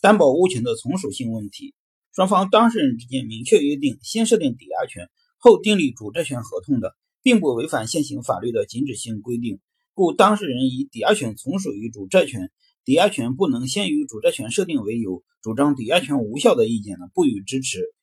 担保物权的从属性问题，双方当事人之间明确约定先设定抵押权，后订立主债权合同的，并不违反现行法律的禁止性规定。故当事人以抵押权从属于主债权，抵押权不能先于主债权设定为由，主张抵押权无效的意见呢，不予支持。